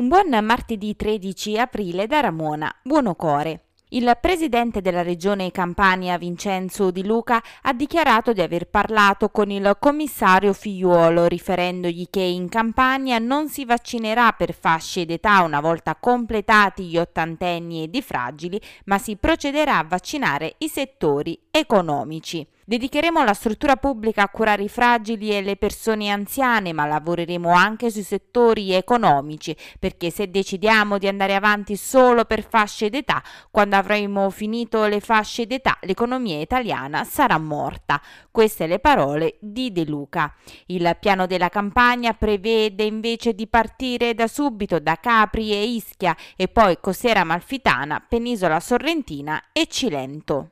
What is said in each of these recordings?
Un buon martedì 13 aprile da Ramona Buonocore. Il presidente della regione Campania, Vincenzo Di Luca, ha dichiarato di aver parlato con il commissario Figliuolo, riferendogli che in Campania non si vaccinerà per fasce d'età una volta completati gli ottantenni ed i fragili, ma si procederà a vaccinare i settori economici. Dedicheremo la struttura pubblica a curare i fragili e le persone anziane, ma lavoreremo anche sui settori economici, perché se decidiamo di andare avanti solo per fasce d'età, quando avremo finito le fasce d'età, l'economia italiana sarà morta. Queste le parole di De Luca. Il piano della campagna prevede invece di partire da subito da Capri e Ischia e poi Cosera Malfitana, Penisola Sorrentina e Cilento.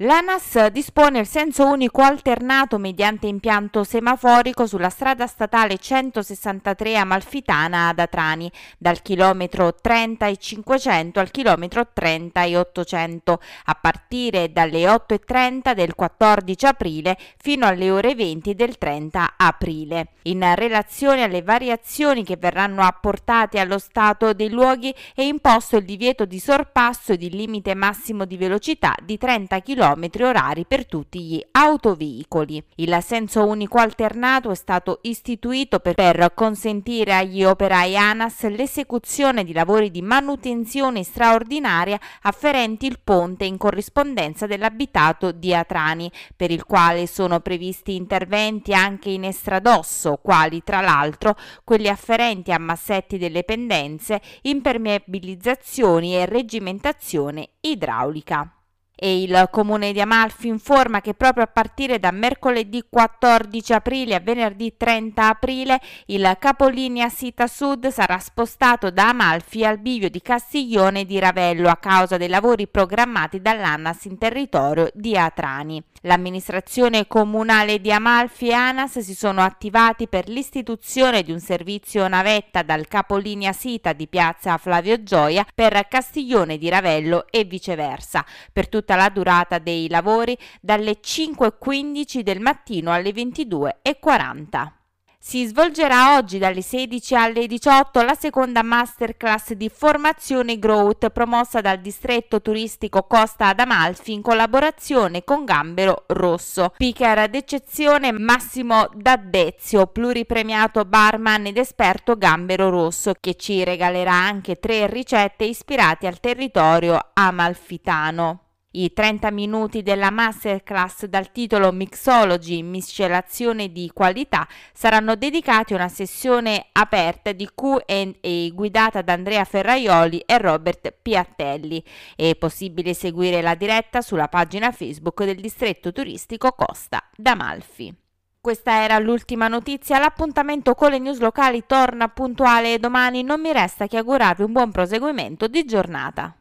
L'ANAS dispone il senso unico alternato mediante impianto semaforico sulla strada statale 163 Amalfitana ad Atrani, dal chilometro 30 e 500 al chilometro 30 e 800, a partire dalle 8.30 del 14 aprile fino alle ore 20 del 30 aprile. In relazione alle variazioni che verranno apportate allo stato dei luoghi è imposto il divieto di sorpasso ed il limite massimo di velocità di 30 km km orari per tutti gli autoveicoli. Il senso unico alternato è stato istituito per, per consentire agli operai ANAS l'esecuzione di lavori di manutenzione straordinaria afferenti il ponte in corrispondenza dell'abitato di Atrani, per il quale sono previsti interventi anche in estradosso, quali tra l'altro quelli afferenti a massetti delle pendenze, impermeabilizzazioni e regimentazione idraulica. E il comune di Amalfi informa che proprio a partire da mercoledì 14 aprile a venerdì 30 aprile il capolinea Sita Sud sarà spostato da Amalfi al bivio di Castiglione di Ravello a causa dei lavori programmati dall'ANAS in territorio di Atrani. L'amministrazione comunale di Amalfi e ANAS si sono attivati per l'istituzione di un servizio navetta dal capolinea Sita di piazza Flavio Gioia per Castiglione di Ravello e viceversa. Per tutta la durata dei lavori dalle 5.15 del mattino alle 22.40. Si svolgerà oggi dalle 16 alle 18 la seconda masterclass di formazione Growth promossa dal distretto turistico Costa ad in collaborazione con Gambero Rosso. Speaker d'eccezione Massimo D'Addezio, pluripremiato barman ed esperto Gambero Rosso, che ci regalerà anche tre ricette ispirate al territorio amalfitano. I 30 minuti della masterclass dal titolo Mixology, miscelazione di qualità, saranno dedicati a una sessione aperta di Q&A guidata da Andrea Ferraioli e Robert Piattelli. È possibile seguire la diretta sulla pagina Facebook del distretto turistico Costa d'Amalfi. Questa era l'ultima notizia, l'appuntamento con le news locali torna puntuale domani, non mi resta che augurarvi un buon proseguimento di giornata.